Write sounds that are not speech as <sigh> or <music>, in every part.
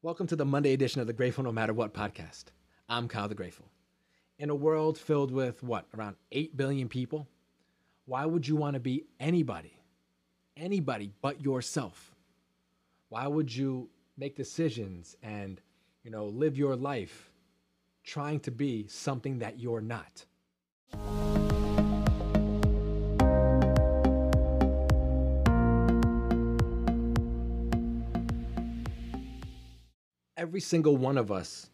Welcome to the Monday edition of the Grateful No Matter What podcast. I'm Kyle the Grateful. In a world filled with what, around 8 billion people, why would you want to be anybody, anybody but yourself? Why would you make decisions and, you know, live your life trying to be something that you're not? Every single one of us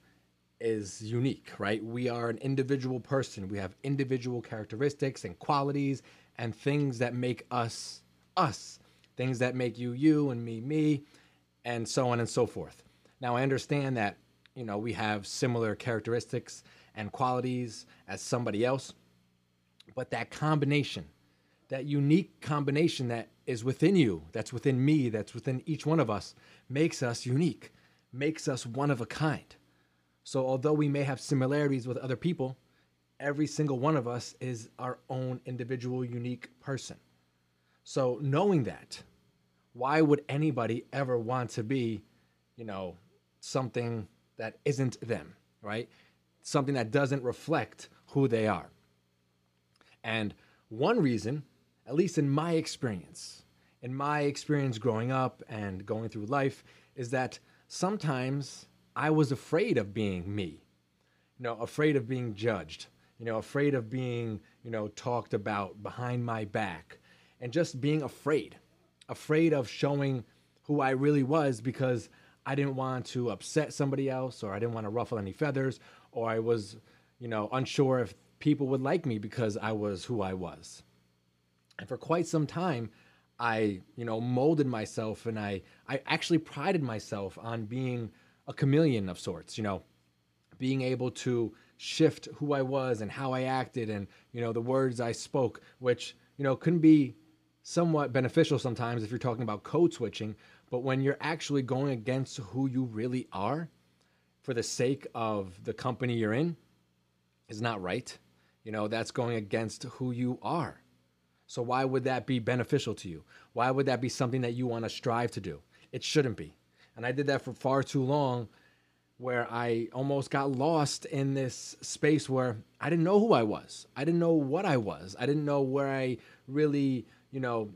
is unique, right? We are an individual person. We have individual characteristics and qualities and things that make us us, things that make you you and me me, and so on and so forth. Now, I understand that, you know, we have similar characteristics and qualities as somebody else, but that combination, that unique combination that is within you, that's within me, that's within each one of us, makes us unique makes us one of a kind. So, although we may have similarities with other people, every single one of us is our own individual, unique person. So, knowing that, why would anybody ever want to be, you know, something that isn't them, right? Something that doesn't reflect who they are. And one reason, at least in my experience, in my experience growing up and going through life, is that sometimes I was afraid of being me, you know, afraid of being judged, you know, afraid of being, you know, talked about behind my back, and just being afraid, afraid of showing who I really was because I didn't want to upset somebody else or I didn't want to ruffle any feathers or I was, you know, unsure if people would like me because I was who I was. And for quite some time, I, you know, molded myself and I, I actually prided myself on being a chameleon of sorts, you know, being able to shift who I was and how I acted and, you know, the words I spoke, which, you know, can be somewhat beneficial sometimes if you're talking about code switching. But when you're actually going against who you really are for the sake of the company you're in, is not right. You know, that's going against who you are. So why would that be beneficial to you? Why would that be something that you want to strive to do? It shouldn't be. And I did that for far too long where I almost got lost in this space where I didn't know who I was. I didn't know what I was. I didn't know where I really, you know,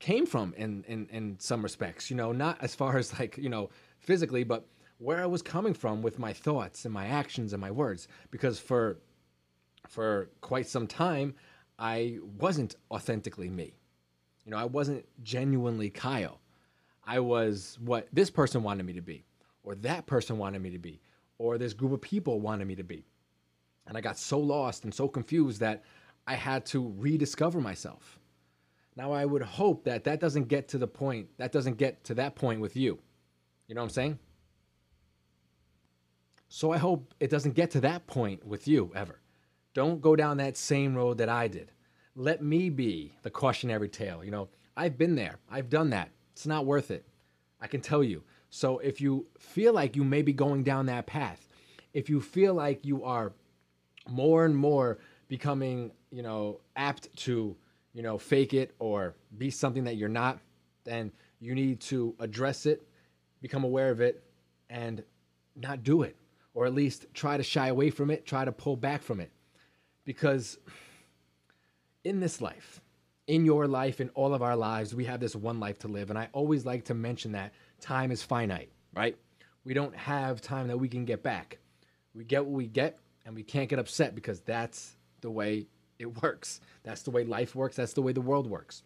came from in in in some respects, you know, not as far <laughs> as like, you know, physically, but where I was coming from with my thoughts and my actions and my words because for for quite some time I wasn't authentically me. You know, I wasn't genuinely Kyle. I was what this person wanted me to be, or that person wanted me to be, or this group of people wanted me to be. And I got so lost and so confused that I had to rediscover myself. Now, I would hope that that doesn't get to the point, that doesn't get to that point with you. You know what I'm saying? So I hope it doesn't get to that point with you ever. Don't go down that same road that I did. Let me be the cautionary tale. You know, I've been there, I've done that. It's not worth it. I can tell you. So if you feel like you may be going down that path, if you feel like you are more and more becoming, you know, apt to, you know, fake it or be something that you're not, then you need to address it, become aware of it, and not do it. Or at least try to shy away from it, try to pull back from it because in this life, in your life, in all of our lives, we have this one life to live. And I always like to mention that time is finite, right? We don't have time that we can get back. We get what we get, and we can't get upset because that's the way it works. That's the way life works. That's the way the world works.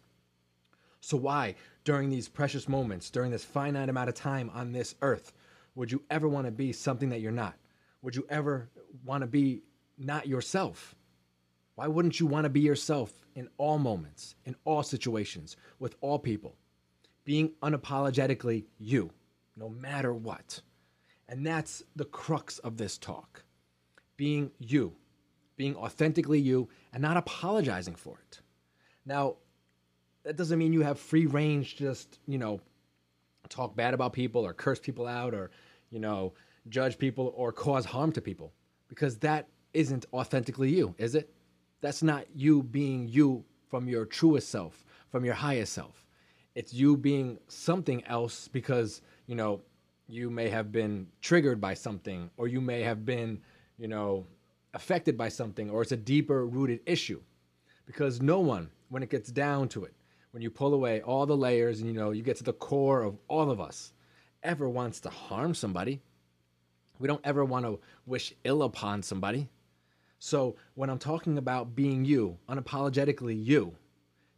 So, why, during these precious moments, during this finite amount of time on this earth, would you ever want to be something that you're not? Would you ever want to be not yourself? Why wouldn't you want to be yourself in all moments, in all situations, with all people? Being unapologetically you, no matter what. And that's the crux of this talk. Being you, being authentically you, and not apologizing for it. Now, that doesn't mean you have free range to just, you know, talk bad about people or curse people out or, you know, judge people or cause harm to people because that isn't authentically you, is it? That's not you being you from your truest self, from your highest self. It's you being something else because, you know, you may have been triggered by something, or you may have been, you know, affected by something, or it's a deeper rooted issue. Because no one, when it gets down to it, when you pull away all the layers and you know, you get to the core of all of us, ever wants to harm somebody. We don't ever want to wish ill upon somebody. So when I'm talking about being you, unapologetically you,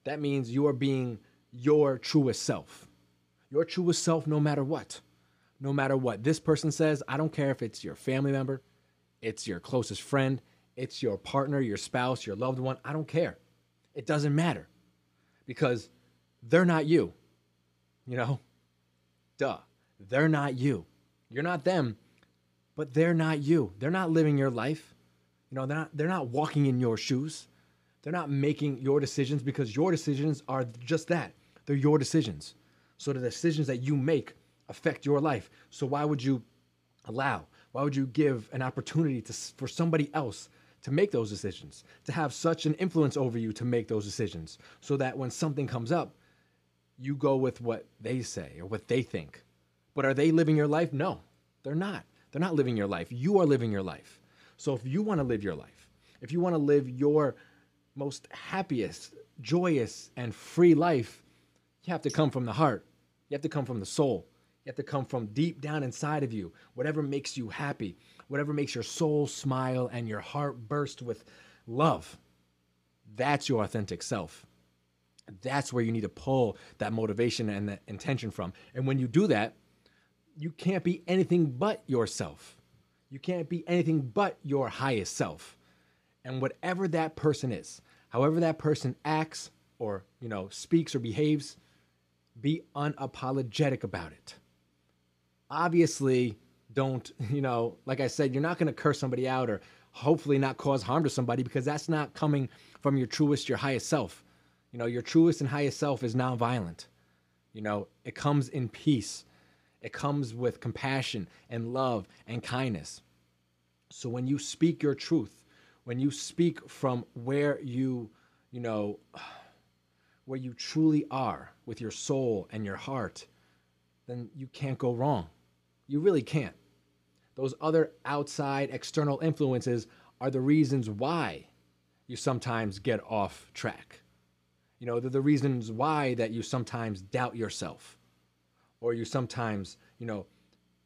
that means you are being your truest self. Your truest self, no matter what. No matter what this person says, I don't care if it's your family member, it's your closest friend, it's your partner, your spouse, your loved one. I don't care. It doesn't matter because they're not you. You know? Duh. They're not you. You're not them, but they're not you. They're not living your life. You know, they're not they're not walking in your shoes. They're not making your decisions because your decisions are just that. They're your decisions. So the decisions that you make affect your life. So why would you allow? Why would you give an opportunity to for somebody else to make those decisions, to have such an influence over you to make those decisions, so that when something comes up, you go with what they say or what they think. But are they living your life? No, they're not. They're not living your life. You are living your life. So if you want to live your life, if you want to live your most happiest, joyous, and free life, you have to come from the heart. You have to come from the soul. You have to come from deep down inside of you, whatever makes you happy, whatever makes your soul smile and your heart burst with love. That's your authentic self. That's where you need to pull that motivation and that intention from. And when you do that, you can't be anything but yourself. You can't be anything but your highest self. And whatever that person is, however that person acts or, you know, speaks or behaves, be unapologetic about it obviously don't, <laughs> you know, like I said, you're not going to curse somebody out or hopefully not cause harm to somebody because that's not coming from your truest, your highest self. You know, your truest and highest self is nonviolent. You know, it comes in peace. It comes with compassion and love and kindness. So when you speak your truth, when you speak from where you, you know, where you truly are with your soul and your heart, then you can't go wrong. You really can't. Those other outside external influences are the reasons why you sometimes get off track. You know, they're the reasons why that you sometimes doubt yourself or you sometimes, you know,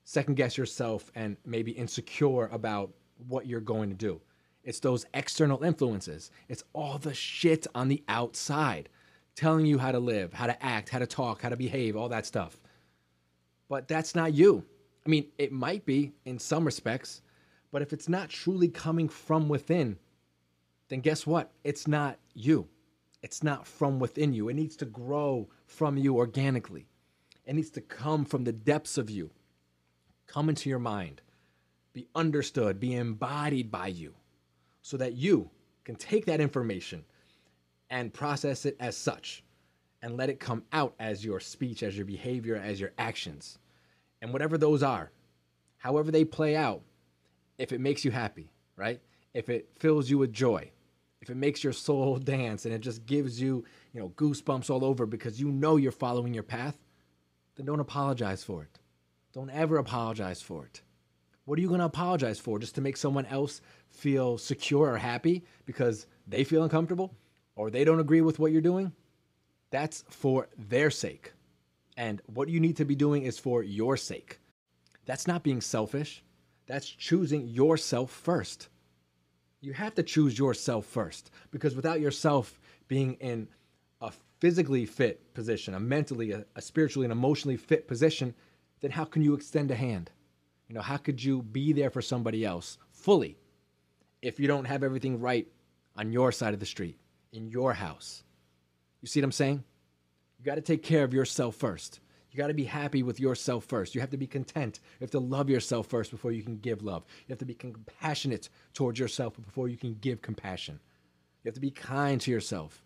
second guess yourself and maybe insecure about what you're going to do. It's those external influences. It's all the shit on the outside telling you how to live, how to act, how to talk, how to behave, all that stuff. But that's not you. I mean, it might be in some respects, but if it's not truly coming from within, then guess what? It's not you. It's not from within you. It needs to grow from you organically. It needs to come from the depths of you, come into your mind, be understood, be embodied by you, so that you can take that information and process it as such and let it come out as your speech, as your behavior, as your actions. And whatever those are, however they play out, if it makes you happy, right? If it fills you with joy, if it makes your soul <laughs> dance and it just gives you, you know, goosebumps all over because you know you're following your path, then don't apologize for it. Don't ever apologize for it. What are you going to apologize for? Just to make someone else feel secure or happy because they feel uncomfortable or they don't agree with what you're doing? That's for their sake. And what you need to be doing is for your sake. That's not being selfish. That's choosing yourself first. You have to choose yourself first because without yourself being in physically fit position, a mentally, a, a, spiritually, and emotionally fit position, then how can you extend a hand? You know, how could you be there for somebody else fully if you don't have everything right on your side of the street, in your house? You see what I'm saying? You got to take care of yourself first. You got to be happy with yourself first. You have to be content. You have to love yourself first before you can give love. You have to be compassionate towards yourself before you can give compassion. You have to be kind to yourself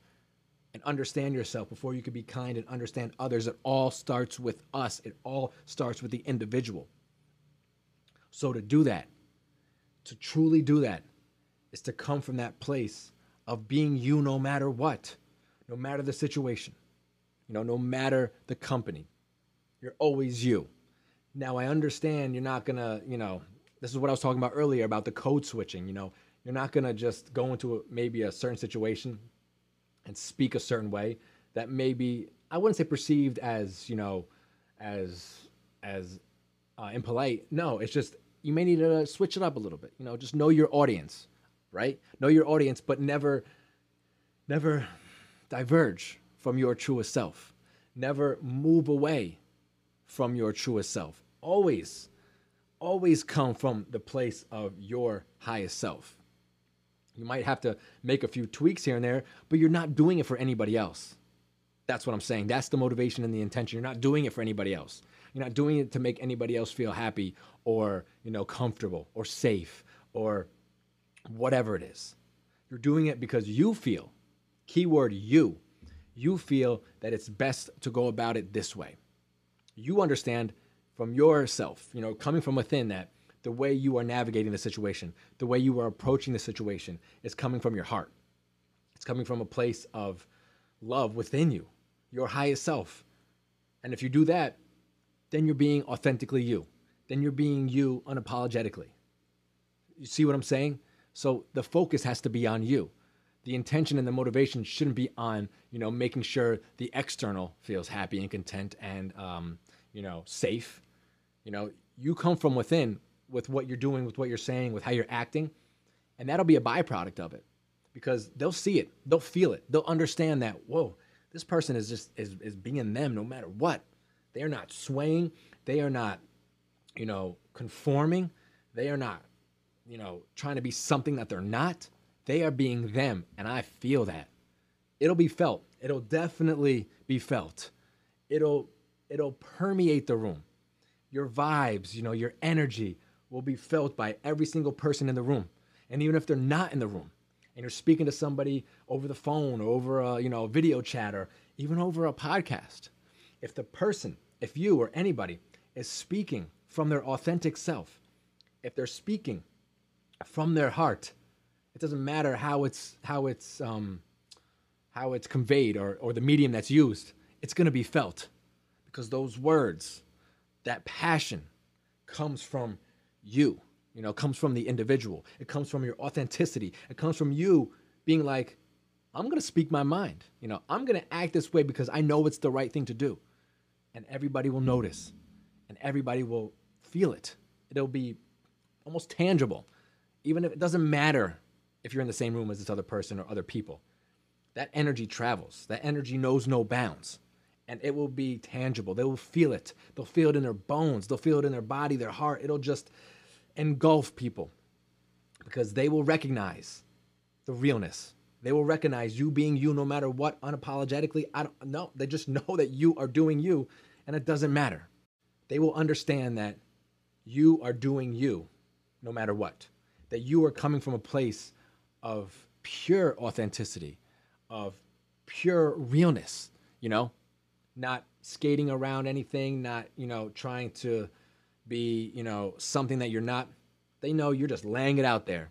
and understand yourself before you can be kind and understand others. It all starts with us, it all starts with the individual. So, to do that, to truly do that, is to come from that place of being you no matter what, no matter the situation. You know, no matter the company, you're always you. Now I understand you're not gonna, you know, this is what I was talking about earlier about the code switching. You know, you're not gonna just go into a, maybe a certain situation and speak a certain way that may be I wouldn't say perceived as you know as as uh, impolite. No, it's just you may need to switch it up a little bit. You know, just know your audience, right? Know your audience, but never never diverge from your truest self. Never move away from your truest self. Always, always come from the place of your highest self. You might have to make a few tweaks here and there, but you're not doing it for anybody else. That's what I'm saying. That's the motivation and the intention. You're not doing it for anybody else. You're not doing it to make anybody else feel happy or, you know, comfortable or safe or whatever it is. You're doing it because you feel, keyword you, you feel that it's best to go about it this way. You understand from yourself, you know, coming from within that the way you are navigating the situation, the way you are approaching the situation is coming from your heart. It's coming from a place of love within you, your highest self. And if you do that, then you're being authentically you. Then you're being you unapologetically. You see what I'm saying? So the focus has to be on you. The intention and the motivation shouldn't be on, you know, making sure the external feels happy and content and, um, you know, safe. You know, you come from within with what you're doing, with what you're saying, with how you're acting, and that'll be a byproduct of it because they'll see it, they'll feel it, they'll understand that, whoa, this person is just is, is being them no matter what. They are not swaying, they are not, you know, conforming, they are not, you know, trying to be something that they're not. They are being them, and I feel that. It'll be felt. It'll definitely be felt. It'll it'll permeate the room. Your vibes, you know, your energy, will be felt by every single person in the room. And even if they're not in the room, and you're speaking to somebody over the phone or over a you know video chat or even over a podcast, if the person, if you or anybody is speaking from their authentic self, if they're speaking from their heart, it doesn't matter how it's how it's um, how it's conveyed or or the medium that's used. It's going to be felt because those words, that passion, comes from you. You know, comes from the individual. It comes from your authenticity. It comes from you being like, I'm going to speak my mind. You know, I'm going to act this way because I know it's the right thing to do. And everybody will notice and everybody will feel it. It'll be almost tangible. Even if it doesn't matter if you're in the same room as this other person or other people. That energy travels. That energy knows no bounds. And it will be tangible. They will feel it. They'll feel it in their bones. They'll feel it in their body, their heart. It'll just engulf people because they will recognize the realness. They will recognize you being you no matter what, unapologetically. I don't know. They just <laughs> know that you are doing you and it doesn't matter. They will understand that you are doing you no matter what. That you are coming from a place of pure authenticity, of pure realness, you know, not skating around anything, not, you know, trying to be, you know, something that you're not. They know you're just laying it out there.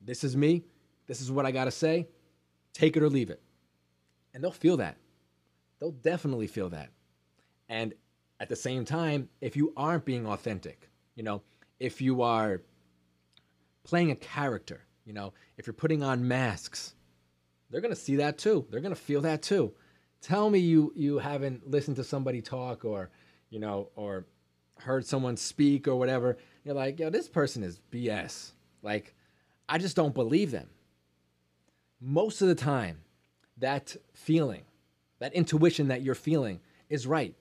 This is me. This is what I got to say. Take it or leave it. And they'll feel that. They'll definitely feel that. And at the same time, if you aren't being authentic, you know, if you are playing a character, you know, if you're putting on masks, they're going to see that too. They're going to feel that too. Tell me you you haven't listened to somebody talk or, you know, or heard someone speak or whatever, you're like, yo, this person is BS. Like, I just don't believe them. Most of the time, that feeling, that intuition that you're feeling is right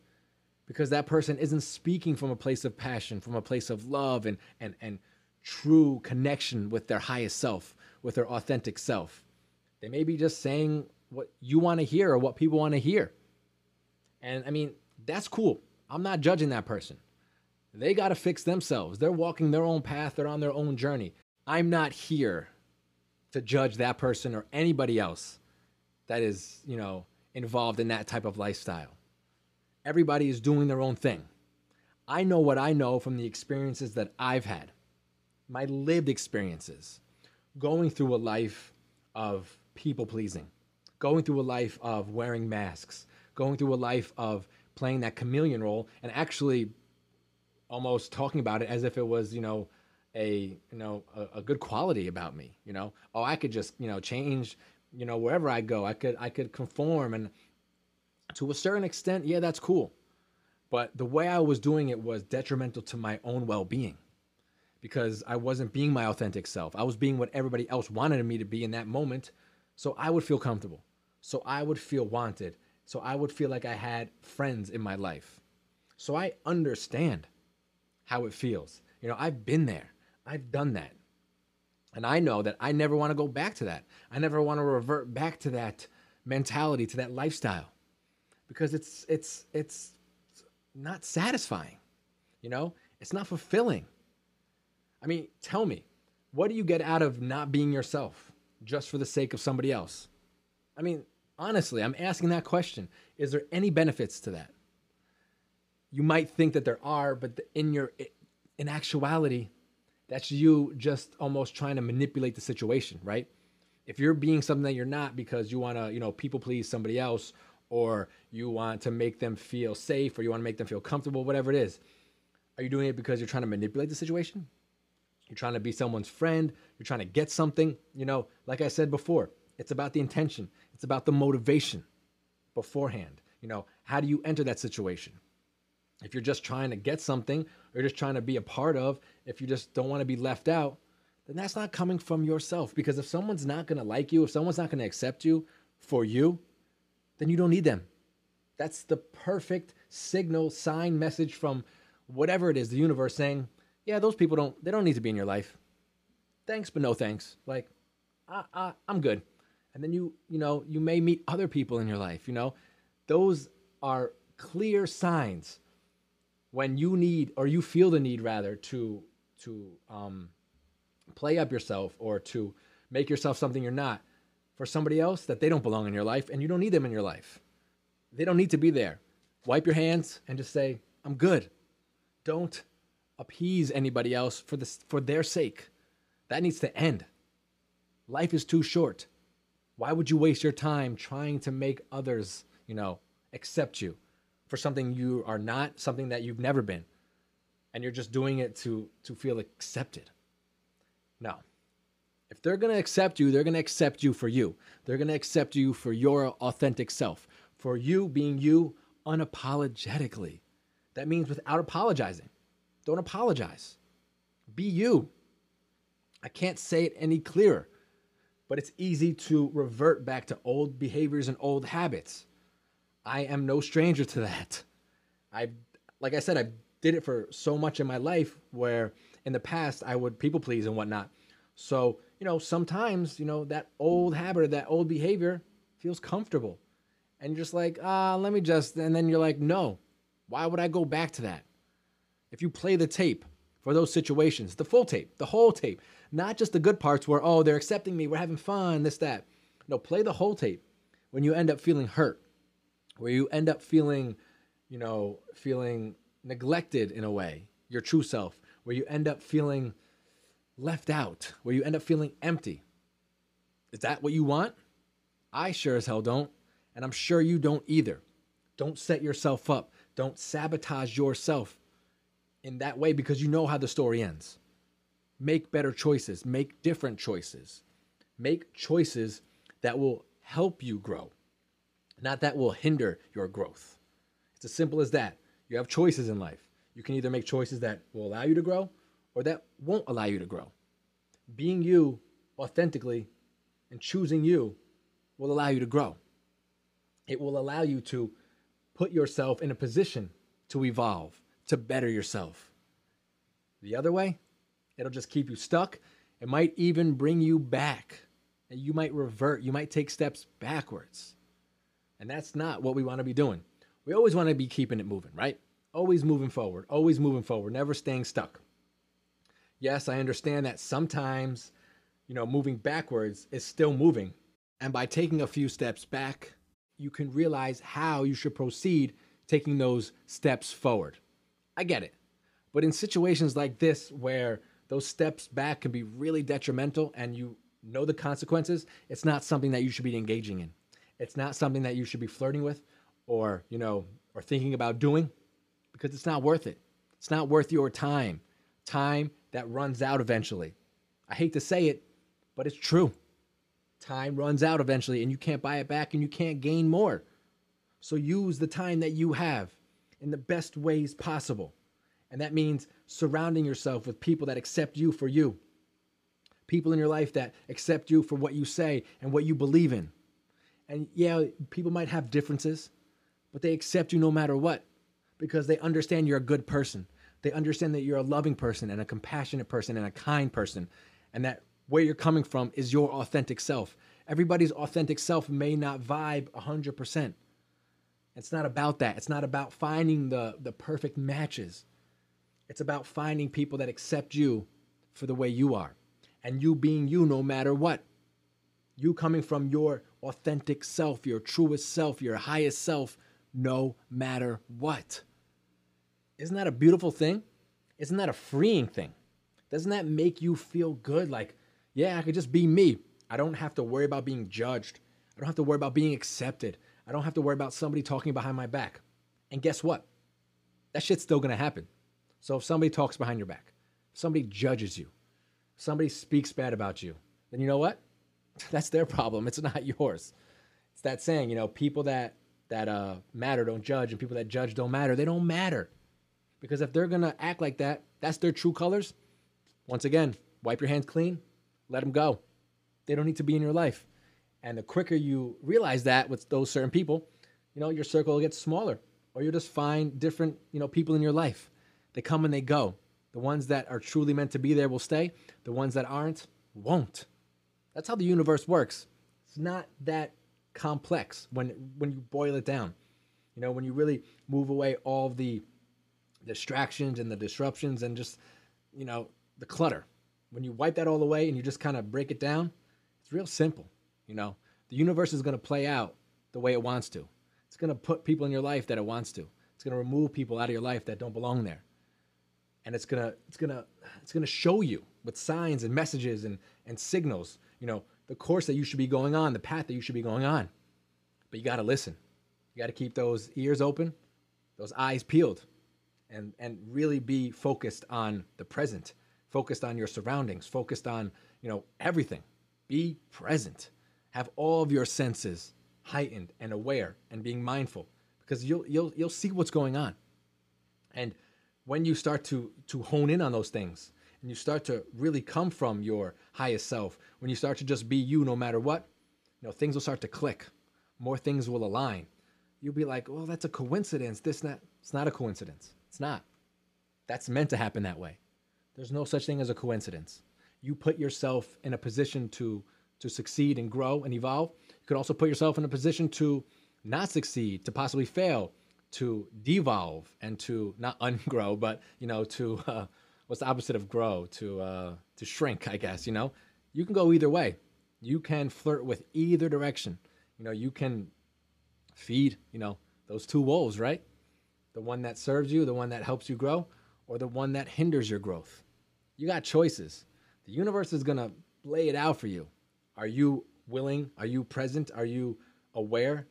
because that person isn't speaking from a place of passion, from a place of love and, and, and true connection with their highest self, with their authentic self. They may be just saying what you want to hear or what people want to hear. And I mean, that's cool. I'm not judging that person. They got to fix themselves. They're walking their own path, they're on their own journey. I'm not here to judge that person or anybody else that is, you know, involved in that type of lifestyle. Everybody is doing their own thing. I know what I know from the experiences that I've had, my lived experiences, going through a life of people pleasing, going through a life of wearing masks, going through a life of playing that chameleon role and actually almost talking about it as if it was, you know, a you know a, a, good quality about me. You know, oh, I could just you know change. You know, wherever I go, I could I could conform, and to a certain extent, yeah, that's cool. But the way I was doing it was detrimental to my own well being because I wasn't being my authentic self. I was being what everybody else wanted me to be in that moment. So I would feel comfortable. So I would feel wanted. So I would feel like I had friends in my life. So I understand how it feels. You know, I've been there, I've done that. And I know that I never want to go back to that. I never want to revert back to that mentality, to that lifestyle. Because it's it's it's not satisfying. You know, it's not fulfilling. I mean, tell me, what do you get out of not being yourself just for the sake of somebody else? I mean, honestly, I'm asking that question. Is there any benefits to that? You might think that there are, but in your in actuality, that's you just almost trying to manipulate the situation, right? If you're being something that you're not because you want to, you know, people please somebody else or you want to make them feel safe or you want to make them feel comfortable, whatever it is. Are you doing it because you're trying to manipulate the situation? You're trying to be someone's friend, you're trying to get something, you know, like I said before, it's about the intention. It's about the motivation beforehand. You know, how do you enter that situation? If you're just trying to get something or just trying to be a part of, if you just don't want to be left out, then that's not coming from yourself. Because if someone's not going to like you, if someone's not going to accept you for you, then you don't need them. That's the perfect signal, sign, message from whatever it is, the universe saying, yeah, those people don't, they don't need to be in your life. Thanks, but no thanks. Like, I, I, I'm good. And then you, you know, you may meet other people in your life, you know, those are clear signs when you need, or you feel the need rather to, to, um, play up yourself or to make yourself something you're not for somebody else that they don't belong in your life and you don't need them in your life. They don't need to be there. Wipe your hands and just say, I'm good. Don't appease anybody else for, this, for their sake. That needs to end. Life is too short. Why would you waste your time trying to make others, you know, accept you for something you are not, something that you've never been, and you're just doing it to to feel accepted? No. If they're going to accept you, they're going to accept you for you. They're going to accept you for your authentic self, for you being you unapologetically. That means without apologizing. Don't apologize. Be you. I can't say it any clearer, but it's easy to revert back to old behaviors and old habits. I am no stranger to that. I, like I said, I did it for so much in my life where in the past I would people please and whatnot. So, you know, sometimes, you know, that old habit or that old behavior feels comfortable. And you're just like, ah, let me just, and then you're like, no, why would I go back to that? If you play the tape for those situations, the full tape, the whole tape, not just the good parts where, oh, they're accepting me, we're having fun, this, that. No, play the whole tape when you end up feeling hurt, where you end up feeling, you know, feeling neglected in a way, your true self, where you end up feeling left out, where you end up feeling empty. Is that what you want? I sure as hell don't. And I'm sure you don't either. Don't set yourself up. Don't sabotage yourself in that way because you know how the story ends. Make better choices, make different choices, make choices that will help you grow, not that will hinder your growth. It's as simple as that. You have choices in life. You can either make choices that will allow you to grow or that won't allow you to grow. Being you authentically and choosing you will allow you to grow. It will allow you to put yourself in a position to evolve, to better yourself. The other way, it'll just keep you stuck. It might even bring you back. And you might revert, you might take steps backwards. And that's not what we want to be doing. We always want to be keeping it moving, right? Always moving forward, always moving forward, never staying stuck. Yes, I understand that sometimes, you know, moving backwards is still moving. And by taking a few steps back, you can realize how you should proceed taking those steps forward. I get it. But in situations like this, where those steps back can be really detrimental and you know the consequences, it's not something that you should be engaging in. It's not something that you should be flirting with or, you know, or thinking about doing because it's not worth it. It's not worth your time. Time that runs out eventually. I hate to say it, but it's true. Time runs out eventually and you can't buy it back and you can't gain more. So use the time that you have in the best ways possible. And that means surrounding yourself with people that accept you for you. People in your life that accept you for what you say and what you believe in. And yeah, people might have differences, but they accept you no matter what because they understand you're a good person. They understand that you're a loving person and a compassionate person and a kind person, and that where you're coming from is your authentic self. Everybody's authentic self may not vibe 100%. It's not about that. It's not about finding the, the perfect matches. It's about finding people that accept you for the way you are and you being you no matter what. You coming from your authentic self, your truest self, your highest self, no matter what. Isn't that a beautiful thing? Isn't that a freeing thing? Doesn't that make you feel good? Like, yeah, I could just be me. I don't have to worry about being judged. I don't have to worry about being accepted. I don't have to worry about somebody talking behind my back. And guess what? That shit's still gonna happen. So if somebody talks behind your back, somebody judges you, somebody speaks bad about you, then you know what? That's their problem. It's not <laughs> yours. It's that saying, you know, people that that uh, matter don't judge, and people that judge don't matter. They don't matter because if they're gonna act like that, that's their true colors. Once again, wipe your hands clean, let them go. They don't need to be in your life. And the quicker you realize that with those certain people, you know, your circle will get smaller, or you'll just find different, you know, people in your life. They come and they go. The ones that are truly meant to be there will stay. The ones that aren't won't. That's how the universe works. It's not that complex when when you boil it down. You know, when you really move away all the distractions and the disruptions and just, you know, the clutter. When you wipe that all away and you just kind of break it down, it's real simple. You know, the universe is going to play out the way it wants to. It's going to put people in your life that it wants to. It's going to remove people out of your life that don't belong there. And it's going to it's going to it's going to show you with signs and messages and and signals, you know, the course that you should be going on, the path that you should be going on. But you got to listen. You got to keep those ears open, those eyes peeled, and and really be focused on the present, focused on your surroundings, focused on, you know, everything. Be present have all of your senses heightened and aware and being mindful because you'll you'll you'll see what's going on. And when you start to to hone in on those things and you start to really come from your highest self, when you start to just be you no matter what, you know, things will start to click. More things will align. You'll be like, well, that's a coincidence. This, that. It's not a coincidence. It's not. That's meant to happen that way. There's no such thing as a coincidence. You put yourself in a position to to succeed and grow and evolve. You could also put yourself in a position to not succeed, to possibly fail, to devolve, and to not <laughs> ungrow, but you know, to uh, what's the opposite of grow? To uh, to shrink, I guess. You know, you can go either way. You can flirt with either direction. You know, you can feed. You know, those two wolves, right? The one that serves you, the one that helps you grow, or the one that hinders your growth. You got choices. The universe is gonna lay it out for you. Are you willing? Are you present? Are you aware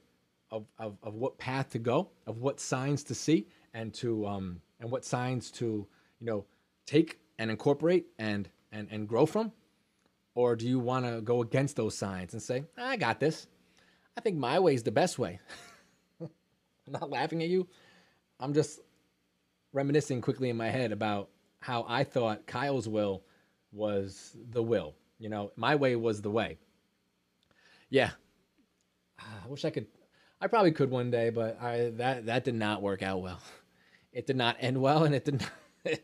of, of, of what path to go, of what signs to see, and to um, and what signs to you know take and incorporate and and and grow from? Or do you want to go against those signs and say, I got this. I think my way is the best way. <laughs> I'm not laughing at you. I'm just reminiscing quickly in my head about how I thought Kyle's will was the will. You know, my way was the way. Yeah. Ah, I wish I could I probably could one day, but I that that did not work out well. It did not end well and it did not <laughs>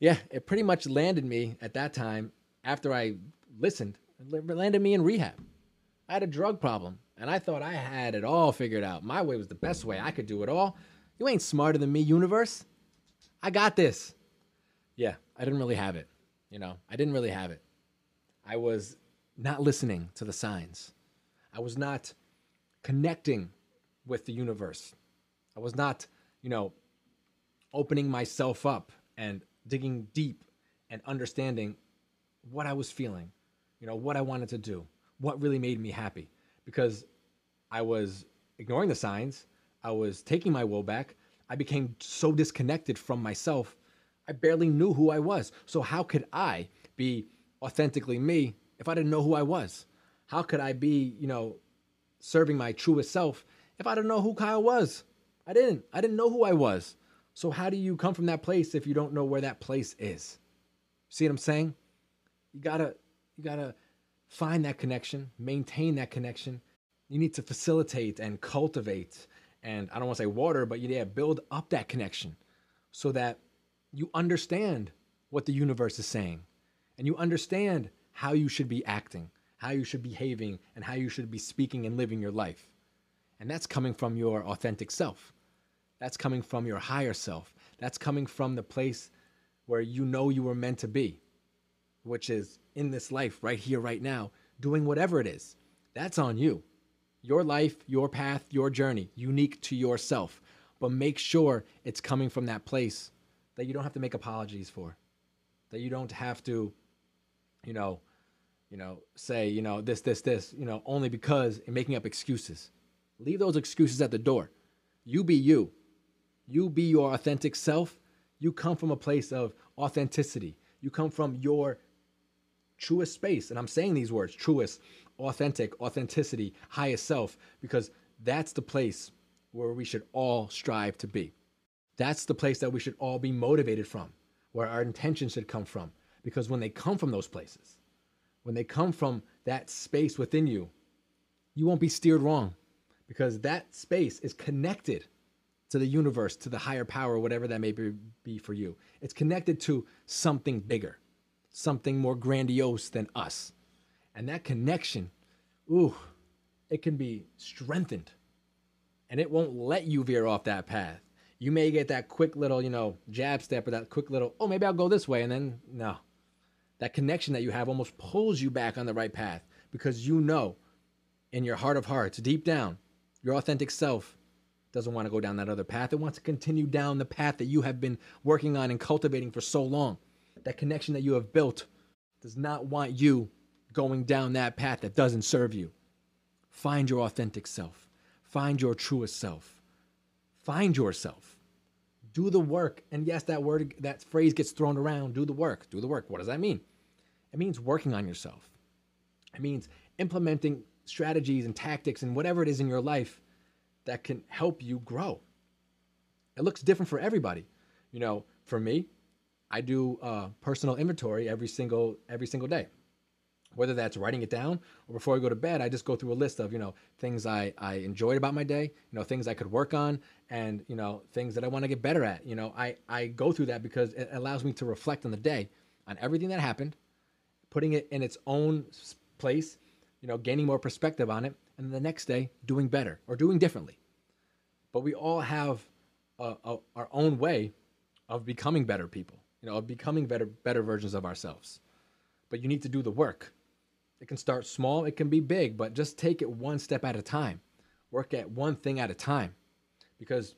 Yeah, it pretty much landed me at that time after I listened. It landed me in rehab. I had a drug problem and I thought I had it all figured out. My way was the best way. I could do it all. You ain't smarter than me, universe. I got this. Yeah, I didn't really have it. You know, I didn't really have it. I was not listening to the signs. I was not connecting with the universe. I was not, you know, opening myself up and digging deep and understanding what I was feeling, you know, what I wanted to do, what really made me happy. Because I was ignoring the signs, I was taking my will back. I became so disconnected from myself I barely knew who I was. So, how could I be authentically me if I didn't know who I was? How could I be, you know, serving my truest self if I didn't know who Kyle was? I didn't. I didn't know who I was. So, how do you come from that place if you don't know where that place is? See what I'm saying? You gotta, you gotta find that connection, maintain that connection. You need to facilitate and cultivate, and I don't want to say water, but yeah, build up that connection so that you understand what the universe is saying and you understand how you should be acting, how you should be behaving, and how you should be speaking and living your life. And that's coming from your authentic self. That's coming from your higher self. That's coming from the place where you know you were meant to be, which is in this life, right here, right now, doing whatever it is. That's on you. Your life, your path, your journey, unique to yourself. But make sure it's coming from that place that you don't have to make apologies for, that you don't have to, you know, you know, say, you know, this, this, this, you know, only because and making up excuses. Leave those excuses at the door. You be you. You be your authentic self. You come from a place of authenticity. You come from your truest space. And I'm saying these words truest, authentic, authenticity, highest self, because that's the place where we should all strive to be. That's the place that we should all be motivated from, where our intention should come from. Because when they come from those places, when they come from that space within you, you won't be steered wrong because that space is connected to the universe, to the higher power, whatever that may be, for you. It's connected to something bigger, something more grandiose than us. And that connection, ooh, it can be strengthened and it won't let you veer off that path you may get that quick little, you know, jab step or that quick little, oh, maybe I'll go this way. And then, no. That connection that you have almost pulls you back on the right path because you know in your heart of hearts, deep down, your authentic self doesn't want to go down that other path. It wants to continue down the path that you have been working on and cultivating for so long. That connection that you have built does not want you going down that path that doesn't serve you. Find your authentic self, find your truest self. Find yourself. Do the work. And yes, that word, that phrase gets thrown around. Do the work. Do the work. What does that mean? It means working on yourself. It means implementing strategies and tactics and whatever it is in your life that can help you grow. It looks different for everybody. You know, for me, I do uh, personal inventory every single every single day whether that's writing it down or before I go to bed, I just go through a list of, you know, things I, I enjoyed about my day, you know, things I could work on and, you know, things that I want to get better at. You know, I, I go through that because it allows me to reflect on the day on everything that happened, putting it in its own place, you know, gaining more perspective on it, and the next day doing better or doing differently. But we all have a, a, our own way of becoming better people, you know, of becoming better, better versions of ourselves. But you need to do the work it can start small, it can be big, but just take it one step at a time. Work at one thing at a time because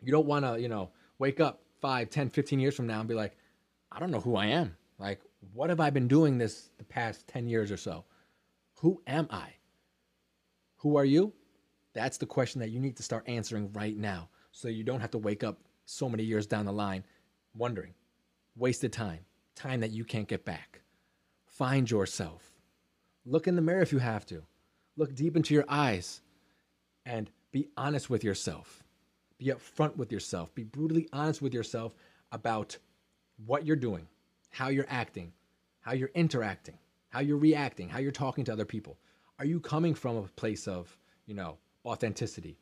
you don't want to, you know, wake up 5, 10, 15 years from now and be like, I don't know who I am. Like, what have I been doing this the past 10 years or so? Who am I? Who are you? That's the question that you need to start answering right now so you don't have to wake up so many years down the line wondering. Wasted time, time that you can't get back. Find yourself. Look in the mirror if you have to. Look deep into your eyes and be honest with yourself. Be upfront with yourself. Be brutally honest with yourself about what you're doing, how you're acting, how you're interacting, how you're reacting, how you're talking to other people. Are you coming from a place of, you know, authenticity?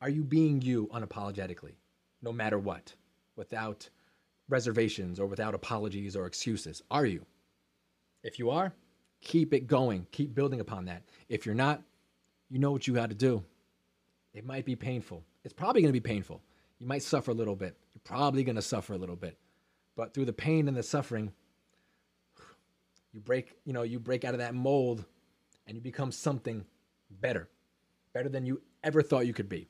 Are you being you unapologetically, no matter what, without reservations or without apologies or excuses? Are you? If you are, keep it going, keep building upon that. If you're not, you know what you got to do. It might be painful. It's probably going to be painful. You might suffer a little bit. You're probably going to suffer a little bit. But through the pain and the suffering, you break, you know, you break out of that mold and you become something better. Better than you ever thought you could be.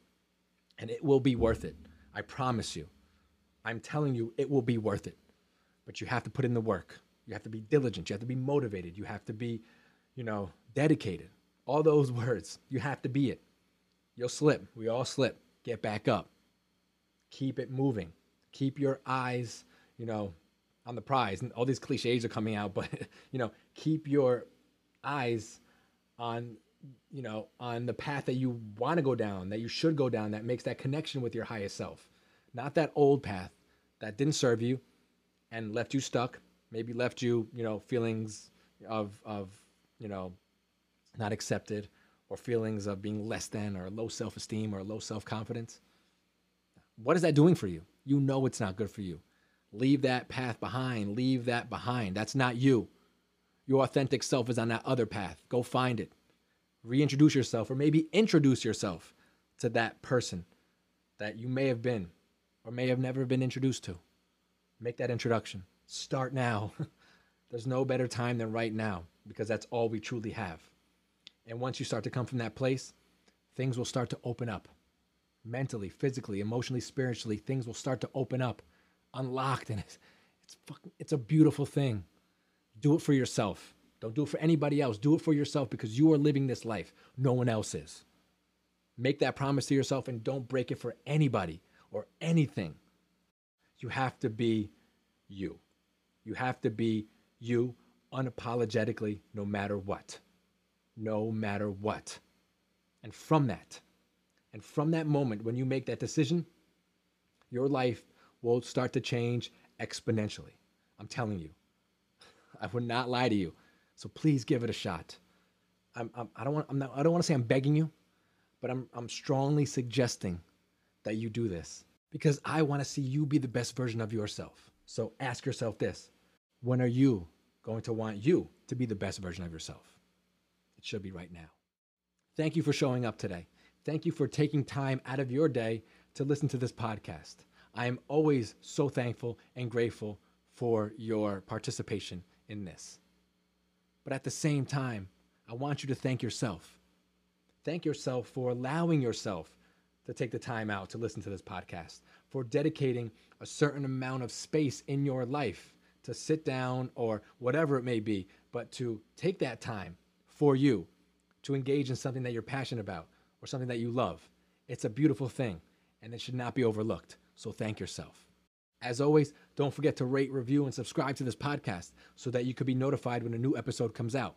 And it will be worth it. I promise you. I'm telling you, it will be worth it. But you have to put in the work. You have to be diligent. You have to be motivated. You have to be, you know, dedicated. All those <laughs> words. You have to be it. You'll slip. We all slip. Get back up. Keep it moving. Keep your eyes, you know, on the prize. And all these cliches are coming out, <laughs> but you know, keep your eyes on you know on the path that you want to go down that you should go down that makes that connection with your highest self. Not that old path that didn't serve you and left you stuck maybe left you you know feelings of of you know not accepted or feelings of being less than or low self-esteem or low self-confidence. What is that doing for you? You know it's not good for you. Leave that path behind leave that behind. That's not you your authentic self is on that other path go find it reintroduce yourself or maybe introduce yourself to that person that you may have been or may have never been introduced to. Make that introduction. Start now. <laughs> There's no better time than right now because that's all we truly have. And once you start to come from that place, things will start to open up. Mentally, physically, emotionally, spiritually, things will start to open up, unlocked, and it's it's fucking, it's a beautiful thing. Do it for yourself. Don't do it for anybody else. Do it for yourself because you are living this life. No one else is. Make that promise to yourself and don't break it for anybody or anything. You have to be you. You have to be you unapologetically, no matter what. No matter what. And from that, and from that moment when you make that decision, your life will start to change exponentially. I'm telling you. I would not lie to you. So please give it a shot. I'm, I'm, I don't want I'm not, I don't want to say I'm begging you, but I'm I'm strongly suggesting that you do this because I want to see you be the best version of yourself. So ask yourself this: When are you going to want you to be the best version of yourself? It should be right now. Thank you for showing up today. Thank you for taking time out of your day to listen to this podcast. I am always so thankful and grateful for your participation in this. But at the same time, I want you to thank yourself. Thank yourself for allowing yourself to take the time out to listen to this podcast, for dedicating a certain amount of space in your life to sit down or whatever it may be, but to take that time for you to engage in something that you're passionate about or something that you love. It's a beautiful thing and it should not be overlooked. So thank yourself. As always, don't forget to rate, review, and subscribe to this podcast so that you could be notified when a new episode comes out.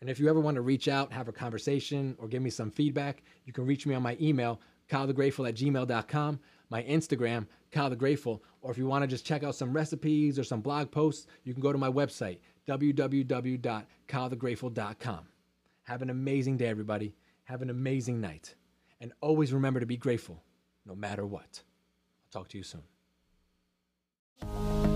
And if you ever want to reach out, have a conversation, or give me some feedback, you can reach me on my email, kylethegrateful at gmail.com, my Instagram, Kyle the Grateful, or if you want to just check out some recipes or some blog posts, you can go to my website, www.kylethegrateful.com. Have an amazing day, everybody. Have an amazing night. And always remember to be grateful, no matter what. I'll talk to you soon. Thank you